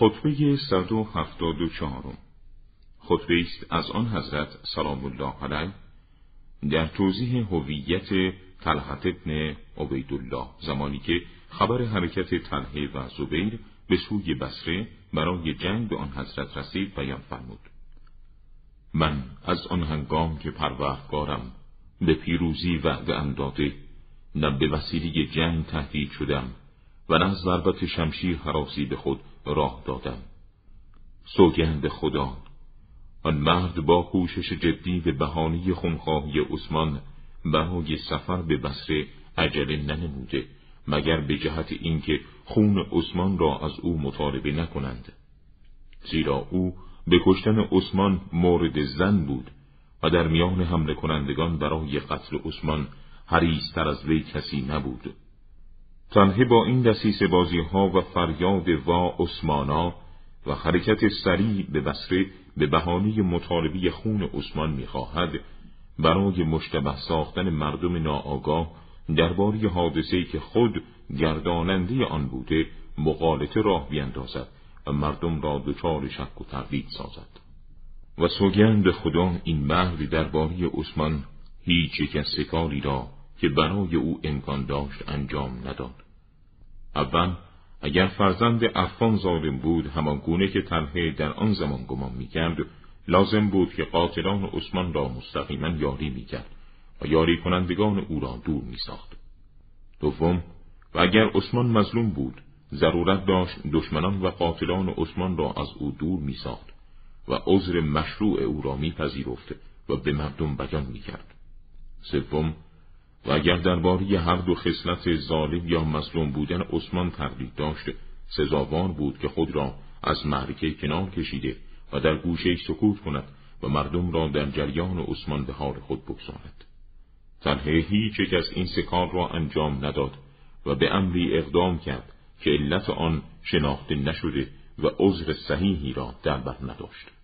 خطبه 174 خطبه است از آن حضرت سلام الله علیه در توضیح هویت طلحت ابن عبیدالله زمانی که خبر حرکت طلحه و زبیر به سوی بسره برای جنگ به آن حضرت رسید بیان فرمود. من از آن هنگام که پروردگارم به پیروزی وعده داده نه به وسیله جنگ تهدید شدم و نه از ضربت شمشیر حراسی به خود راه دادم. سوگند خدا آن مرد با کوشش جدی به بهانه خونخواهی عثمان برای سفر به بسره عجله ننموده مگر به جهت اینکه خون عثمان را از او مطالبه نکنند. زیرا او به کشتن عثمان مورد زن بود و در میان حمله کنندگان برای قتل عثمان حریستر از وی کسی نبود. تنهی با این دسیس بازی ها و فریاد وا عثمانا و حرکت سریع به بسره به بهانه مطالبی خون عثمان می‌خواهد برای مشتبه ساختن مردم ناآگاه درباره حادثه‌ای که خود گرداننده آن بوده مقالطه راه بیندازد و مردم را دچار شک و تردید سازد. و سوگند خدا این مرد درباره عثمان هیچ یک از سکاری را که برای او امکان داشت انجام نداد. اول اگر فرزند عفان ظالم بود همان گونه که تنهی در آن زمان گمان می‌کرد لازم بود که قاتلان عثمان را مستقیما یاری می‌کرد و یاری کنندگان او را دور میساخت. دوم و اگر عثمان مظلوم بود ضرورت داشت دشمنان و قاتلان عثمان را از او دور میساخت و عذر مشروع او را میپذیرفت و به مردم بیان می‌کرد. سوم و اگر درباره هر دو خصلت ظالم یا مظلوم بودن عثمان تردید داشت. سزاوار بود که خود را از معرکه کنار کشیده و در گوشه سکوت کند و مردم را در جریان عثمان به حال خود بگذارد. تنها هیچ یک از این سکار را انجام نداد و به امری اقدام کرد که علت آن شناخته نشده و عذر صحیحی را در بر نداشت.